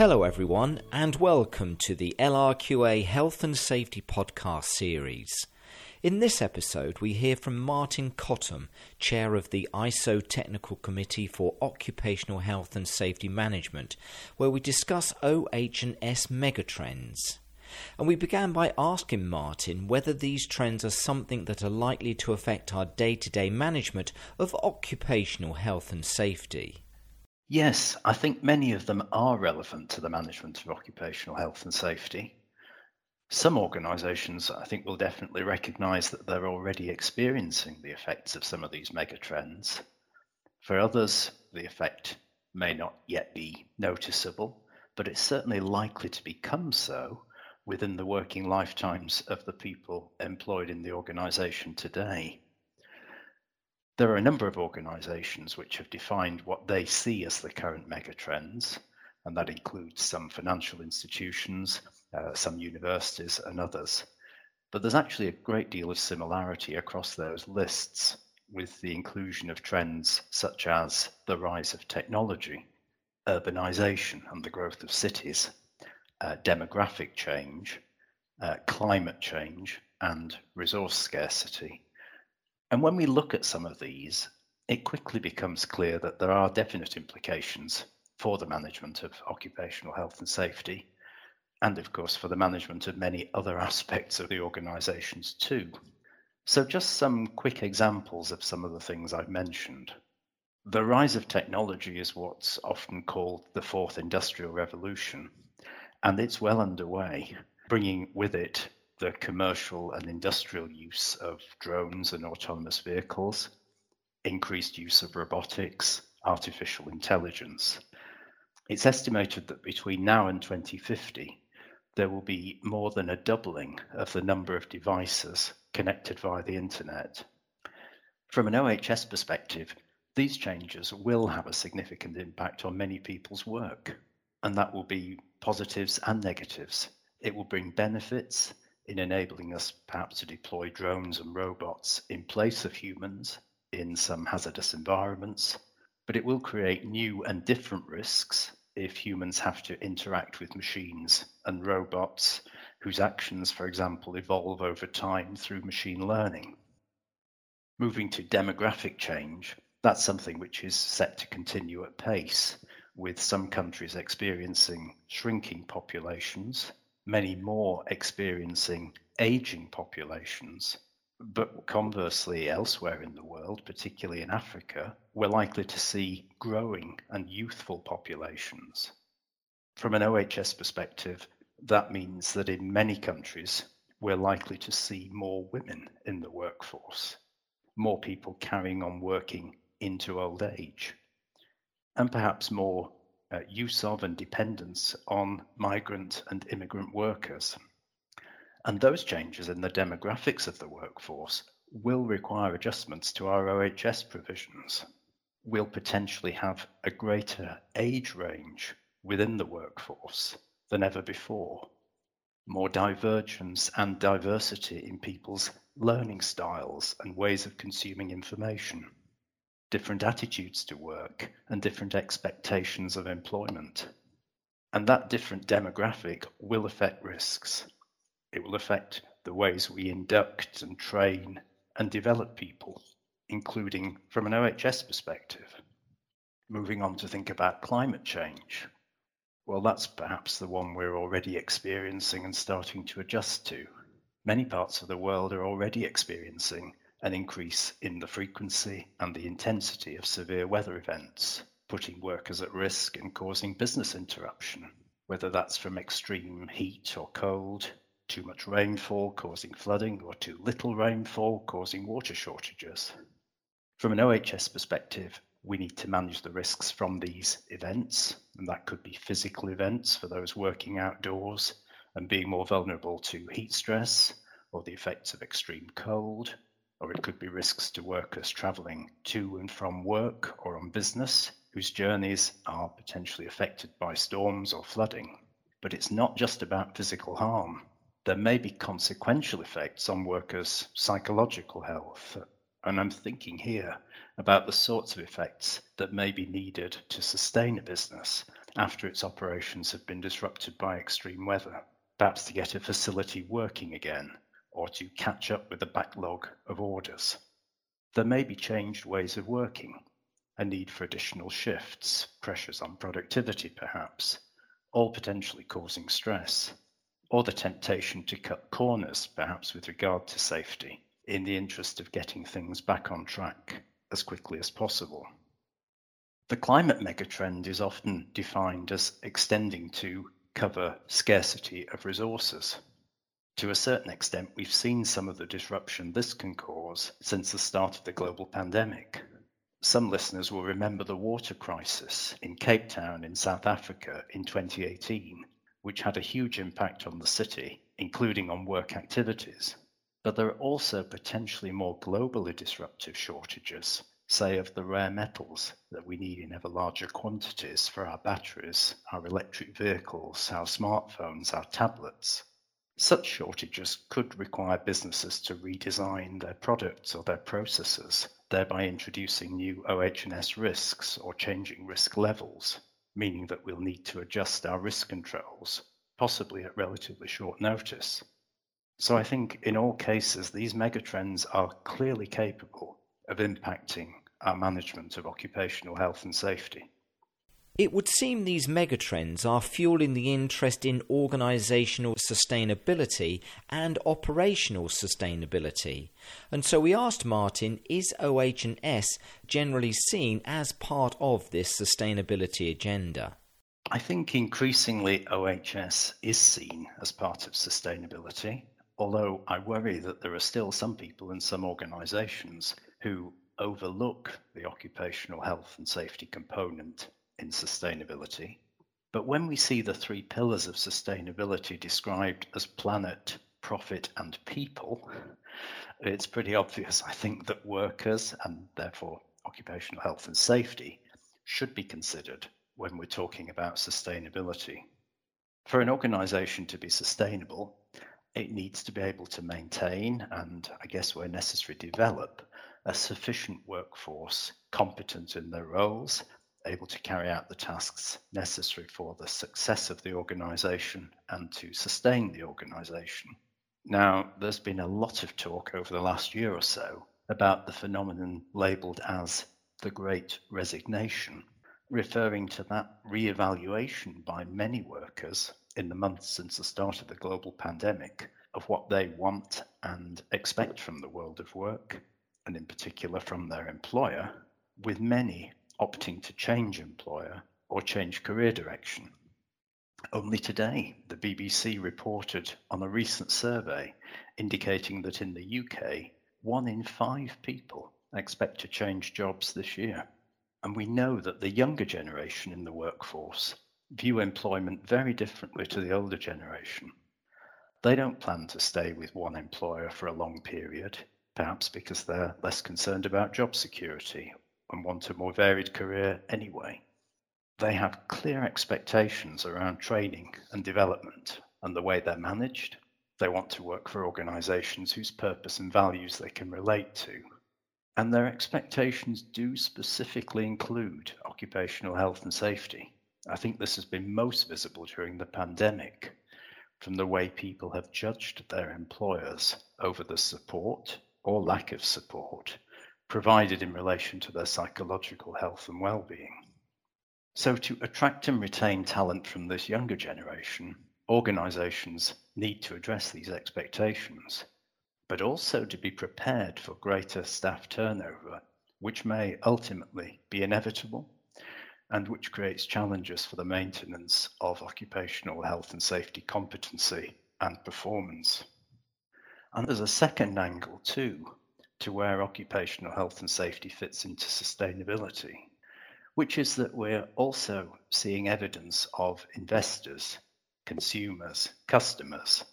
Hello, everyone, and welcome to the LRQA Health and Safety Podcast Series. In this episode, we hear from Martin Cottam, Chair of the ISO Technical Committee for Occupational Health and Safety Management, where we discuss OH&S megatrends. And we began by asking Martin whether these trends are something that are likely to affect our day to day management of occupational health and safety. Yes, I think many of them are relevant to the management of occupational health and safety. Some organisations, I think, will definitely recognise that they're already experiencing the effects of some of these megatrends. For others, the effect may not yet be noticeable, but it's certainly likely to become so within the working lifetimes of the people employed in the organisation today. There are a number of organisations which have defined what they see as the current megatrends, and that includes some financial institutions, uh, some universities, and others. But there's actually a great deal of similarity across those lists with the inclusion of trends such as the rise of technology, urbanisation and the growth of cities, uh, demographic change, uh, climate change, and resource scarcity. And when we look at some of these, it quickly becomes clear that there are definite implications for the management of occupational health and safety, and of course for the management of many other aspects of the organisations too. So, just some quick examples of some of the things I've mentioned. The rise of technology is what's often called the fourth industrial revolution, and it's well underway, bringing with it the commercial and industrial use of drones and autonomous vehicles, increased use of robotics, artificial intelligence. It's estimated that between now and 2050, there will be more than a doubling of the number of devices connected via the internet. From an OHS perspective, these changes will have a significant impact on many people's work, and that will be positives and negatives. It will bring benefits in enabling us perhaps to deploy drones and robots in place of humans in some hazardous environments, but it will create new and different risks if humans have to interact with machines and robots whose actions, for example, evolve over time through machine learning. Moving to demographic change, that's something which is set to continue at pace, with some countries experiencing shrinking populations many more experiencing aging populations. But conversely, elsewhere in the world, particularly in Africa, we're likely to see growing and youthful populations. From an OHS perspective, that means that in many countries, we're likely to see more women in the workforce, more people carrying on working into old age, and perhaps more uh, use of and dependence on migrant and immigrant workers. And those changes in the demographics of the workforce will require adjustments to our OHS provisions. We'll potentially have a greater age range within the workforce than ever before, more divergence and diversity in people's learning styles and ways of consuming information different attitudes to work and different expectations of employment. And that different demographic will affect risks. It will affect the ways we induct and train and develop people, including from an OHS perspective. Moving on to think about climate change. Well, that's perhaps the one we're already experiencing and starting to adjust to. Many parts of the world are already experiencing an increase in the frequency and the intensity of severe weather events, putting workers at risk and causing business interruption, whether that's from extreme heat or cold, too much rainfall causing flooding, or too little rainfall causing water shortages. From an OHS perspective, we need to manage the risks from these events, and that could be physical events for those working outdoors and being more vulnerable to heat stress or the effects of extreme cold, or it could be risks to workers travelling to and from work or on business whose journeys are potentially affected by storms or flooding. But it's not just about physical harm. There may be consequential effects on workers' psychological health. And I'm thinking here about the sorts of effects that may be needed to sustain a business after its operations have been disrupted by extreme weather, perhaps to get a facility working again or to catch up with the backlog of orders. There may be changed ways of working, a need for additional shifts, pressures on productivity perhaps, all potentially causing stress, or the temptation to cut corners, perhaps with regard to safety, in the interest of getting things back on track as quickly as possible. The climate megatrend is often defined as extending to cover scarcity of resources. To a certain extent, we've seen some of the disruption this can cause since the start of the global pandemic. Some listeners will remember the water crisis in Cape Town in South Africa in 2018, which had a huge impact on the city, including on work activities. But there are also potentially more globally disruptive shortages, say of the rare metals that we need in ever larger quantities for our batteries, our electric vehicles, our smartphones, our tablets. Such shortages could require businesses to redesign their products or their processes, thereby introducing new OH&S risks or changing risk levels, meaning that we'll need to adjust our risk controls, possibly at relatively short notice. So I think in all cases, these megatrends are clearly capable of impacting our management of occupational health and safety. It would seem these megatrends are fueling the interest in organisational sustainability and operational sustainability. And so we asked Martin, is OH&S generally seen as part of this sustainability agenda? I think increasingly OHS is seen as part of sustainability, although I worry that there are still some people in some organisations who overlook the occupational health and safety component in sustainability. But when we see the three pillars of sustainability described as planet, profit, and people, it's pretty obvious, I think, that workers and therefore occupational health and safety should be considered when we're talking about sustainability. For an organization to be sustainable, it needs to be able to maintain and, I guess, where necessary, develop a sufficient workforce competent in their roles able to carry out the tasks necessary for the success of the organization and to sustain the organization. Now, there's been a lot of talk over the last year or so about the phenomenon labeled as the Great Resignation, referring to that re-evaluation by many workers in the months since the start of the global pandemic of what they want and expect from the world of work, and in particular from their employer, with many opting to change employer or change career direction. Only today, the BBC reported on a recent survey indicating that in the UK, one in five people expect to change jobs this year. And we know that the younger generation in the workforce view employment very differently to the older generation. They don't plan to stay with one employer for a long period, perhaps because they're less concerned about job security and want a more varied career anyway. They have clear expectations around training and development and the way they're managed. They want to work for organizations whose purpose and values they can relate to. And their expectations do specifically include occupational health and safety. I think this has been most visible during the pandemic from the way people have judged their employers over the support or lack of support provided in relation to their psychological health and well-being. So to attract and retain talent from this younger generation, organizations need to address these expectations, but also to be prepared for greater staff turnover, which may ultimately be inevitable and which creates challenges for the maintenance of occupational health and safety competency and performance. And there's a second angle too, to where occupational health and safety fits into sustainability, which is that we're also seeing evidence of investors, consumers, customers,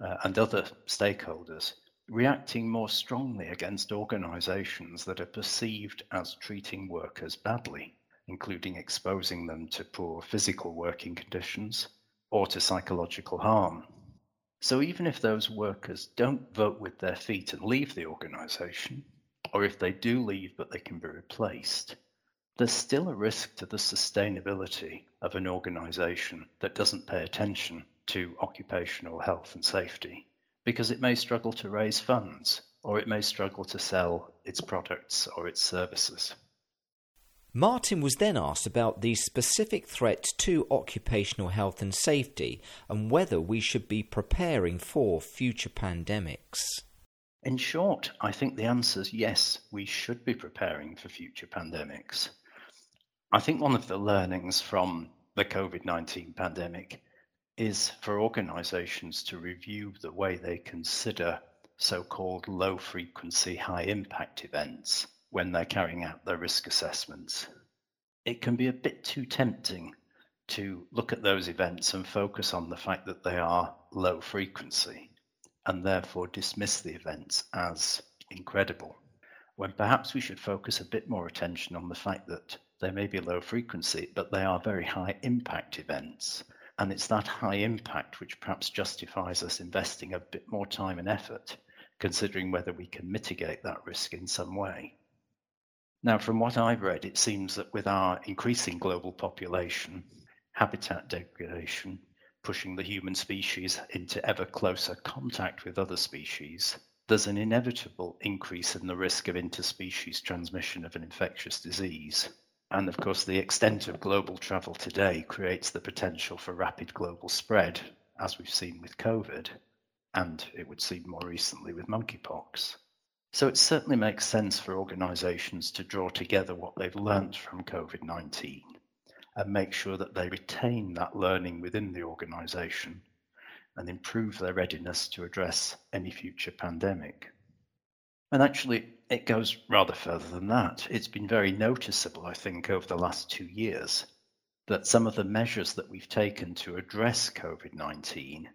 uh, and other stakeholders reacting more strongly against organizations that are perceived as treating workers badly, including exposing them to poor physical working conditions or to psychological harm. So even if those workers don't vote with their feet and leave the organization, or if they do leave but they can be replaced, there's still a risk to the sustainability of an organisation that doesn't pay attention to occupational health and safety because it may struggle to raise funds or it may struggle to sell its products or its services. Martin was then asked about the specific threat to occupational health and safety and whether we should be preparing for future pandemics. In short, I think the answer is yes, we should be preparing for future pandemics. I think one of the learnings from the COVID 19 pandemic is for organizations to review the way they consider so called low frequency, high impact events when they're carrying out their risk assessments. It can be a bit too tempting to look at those events and focus on the fact that they are low frequency and therefore dismiss the events as incredible, when perhaps we should focus a bit more attention on the fact that they may be low frequency, but they are very high impact events. And it's that high impact which perhaps justifies us investing a bit more time and effort, considering whether we can mitigate that risk in some way. Now, from what I've read, it seems that with our increasing global population, habitat degradation, pushing the human species into ever closer contact with other species, there's an inevitable increase in the risk of interspecies transmission of an infectious disease. And of course, the extent of global travel today creates the potential for rapid global spread, as we've seen with COVID, and it would seem more recently with monkeypox. So it certainly makes sense for organizations to draw together what they've learnt from COVID 19 and make sure that they retain that learning within the organization and improve their readiness to address any future pandemic. And actually, it goes rather further than that. It's been very noticeable, I think, over the last two years that some of the measures that we've taken to address COVID 19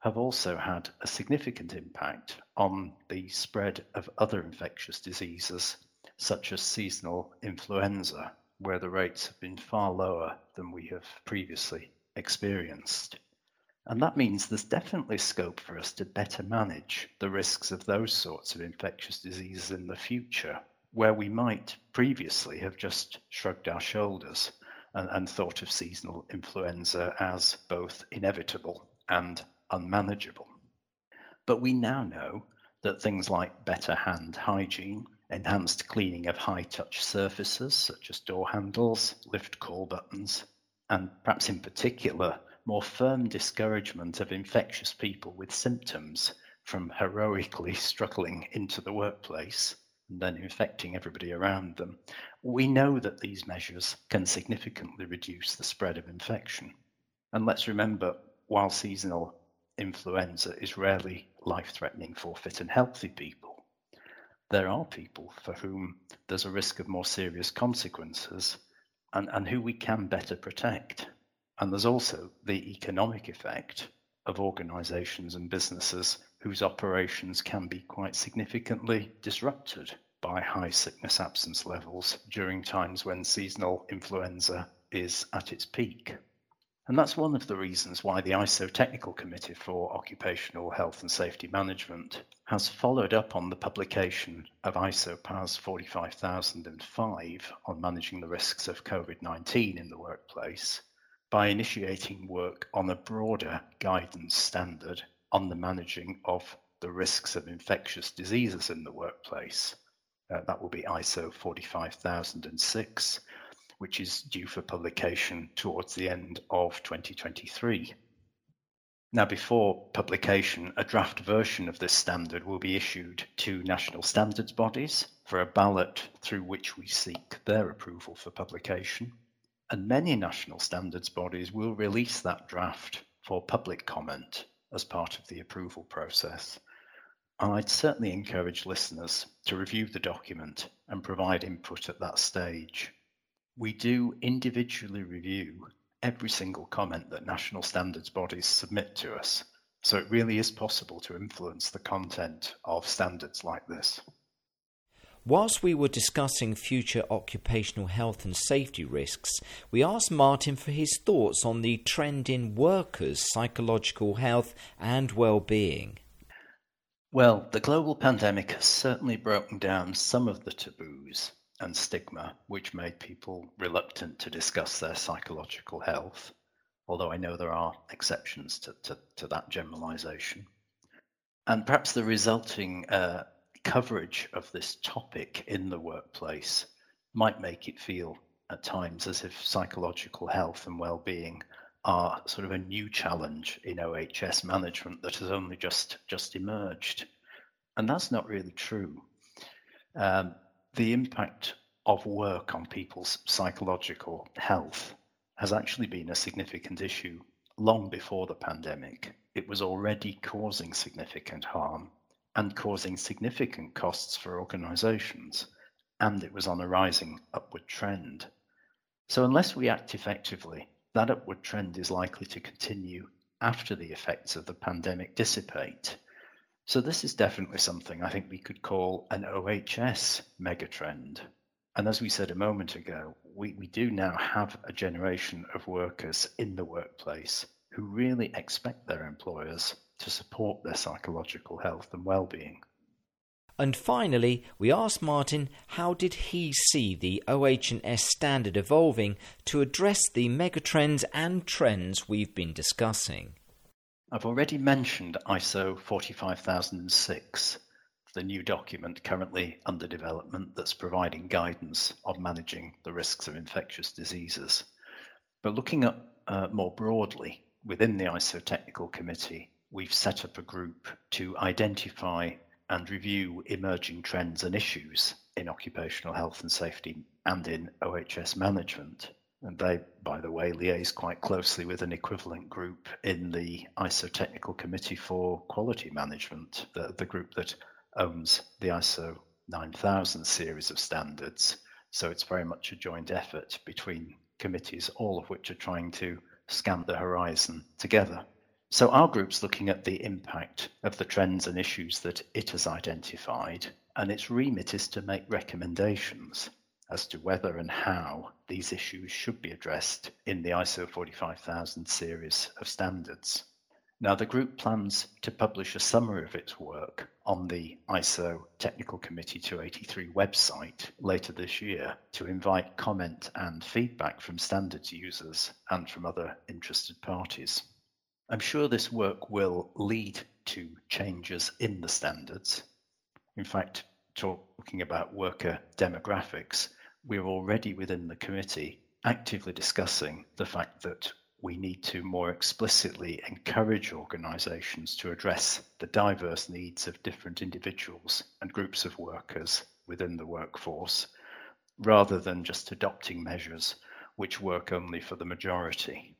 have also had a significant impact on the spread of other infectious diseases, such as seasonal influenza, where the rates have been far lower than we have previously experienced. And that means there's definitely scope for us to better manage the risks of those sorts of infectious diseases in the future, where we might previously have just shrugged our shoulders and, and thought of seasonal influenza as both inevitable and unmanageable. But we now know that things like better hand hygiene, enhanced cleaning of high touch surfaces such as door handles, lift call buttons, and perhaps in particular, more firm discouragement of infectious people with symptoms from heroically struggling into the workplace and then infecting everybody around them, we know that these measures can significantly reduce the spread of infection. And let's remember, while seasonal influenza is rarely life threatening for fit and healthy people, there are people for whom there's a risk of more serious consequences and, and who we can better protect. And there's also the economic effect of organizations and businesses whose operations can be quite significantly disrupted by high sickness absence levels during times when seasonal influenza is at its peak. And that's one of the reasons why the ISO Technical Committee for Occupational Health and Safety Management has followed up on the publication of ISO PAS 45005 on managing the risks of COVID 19 in the workplace by initiating work on a broader guidance standard on the managing of the risks of infectious diseases in the workplace. Uh, that will be ISO 45006, which is due for publication towards the end of 2023. Now, before publication, a draft version of this standard will be issued to national standards bodies for a ballot through which we seek their approval for publication and many national standards bodies will release that draft for public comment as part of the approval process. I'd certainly encourage listeners to review the document and provide input at that stage. We do individually review every single comment that national standards bodies submit to us, so it really is possible to influence the content of standards like this. Whilst we were discussing future occupational health and safety risks, we asked Martin for his thoughts on the trend in workers' psychological health and well-being. Well, the global pandemic has certainly broken down some of the taboos and stigma, which made people reluctant to discuss their psychological health, although I know there are exceptions to, to, to that generalization. And perhaps the resulting uh, coverage of this topic in the workplace might make it feel at times as if psychological health and well-being are sort of a new challenge in OHS management that has only just just emerged, and that's not really true. Um, the impact of work on people's psychological health has actually been a significant issue long before the pandemic. It was already causing significant harm and causing significant costs for organizations, and it was on a rising upward trend. So, unless we act effectively, that upward trend is likely to continue after the effects of the pandemic dissipate. So, this is definitely something I think we could call an OHS megatrend. And as we said a moment ago, we, we do now have a generation of workers in the workplace who really expect their employers to support their psychological health and well-being. And finally, we asked Martin how did he see the OH&S standard evolving to address the megatrends and trends we've been discussing. I've already mentioned ISO 45006, the new document currently under development that's providing guidance on managing the risks of infectious diseases. But looking at uh, more broadly within the ISO Technical Committee, we've set up a group to identify and review emerging trends and issues in occupational health and safety and in OHS management. And they, by the way, liaise quite closely with an equivalent group in the ISO Technical Committee for Quality Management, the, the group that owns the ISO 9000 series of standards. So it's very much a joint effort between committees, all of which are trying to scan the horizon together. So our group's looking at the impact of the trends and issues that it has identified, and its remit is to make recommendations as to whether and how these issues should be addressed in the ISO 45000 series of standards. Now, the group plans to publish a summary of its work on the ISO Technical Committee 283 website later this year to invite comment and feedback from standards users and from other interested parties. I'm sure this work will lead to changes in the standards. In fact, talking about worker demographics, we're already within the committee actively discussing the fact that we need to more explicitly encourage organisations to address the diverse needs of different individuals and groups of workers within the workforce, rather than just adopting measures which work only for the majority.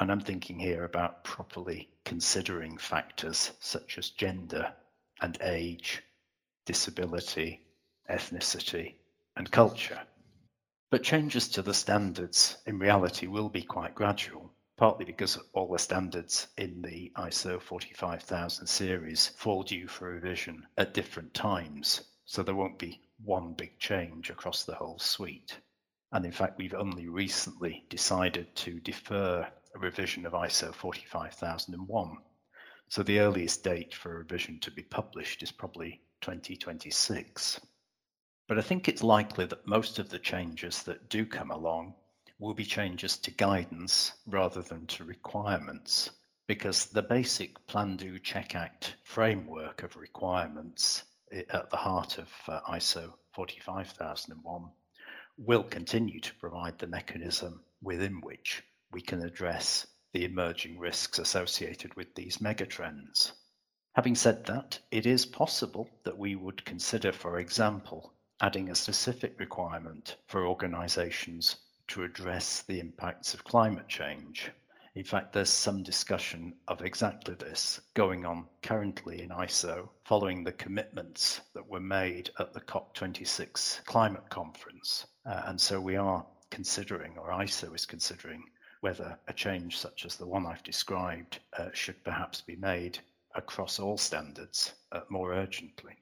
And I'm thinking here about properly considering factors such as gender and age, disability, ethnicity, and culture. But changes to the standards in reality will be quite gradual, partly because all the standards in the ISO 45000 series fall due for revision at different times, so there won't be one big change across the whole suite. And in fact, we've only recently decided to defer a revision of ISO 45001. So the earliest date for a revision to be published is probably 2026. But I think it's likely that most of the changes that do come along will be changes to guidance rather than to requirements, because the basic Plan Do Check Act framework of requirements at the heart of uh, ISO 45001 will continue to provide the mechanism within which we can address the emerging risks associated with these megatrends. Having said that, it is possible that we would consider, for example, adding a specific requirement for organizations to address the impacts of climate change. In fact, there's some discussion of exactly this going on currently in ISO following the commitments that were made at the COP26 climate conference. Uh, and so we are considering, or ISO is considering, whether a change such as the one I've described uh, should perhaps be made across all standards uh, more urgently.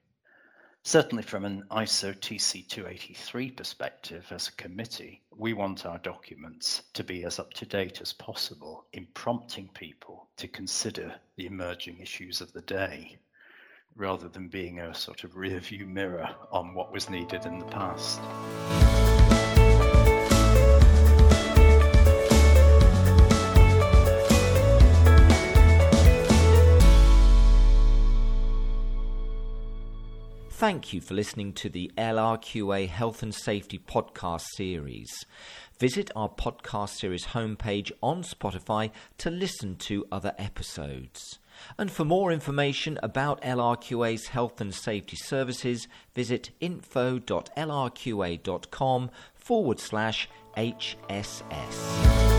Certainly, from an ISO TC 283 perspective, as a committee, we want our documents to be as up to date as possible in prompting people to consider the emerging issues of the day. rather than being a sort of rear view mirror on what was needed in the past. Thank you for listening to the LRQA Health and Safety podcast series. Visit our podcast series homepage on Spotify to listen to other episodes. And for more information about LRQA's health and safety services, visit info.lrqa.com forward slash HSS.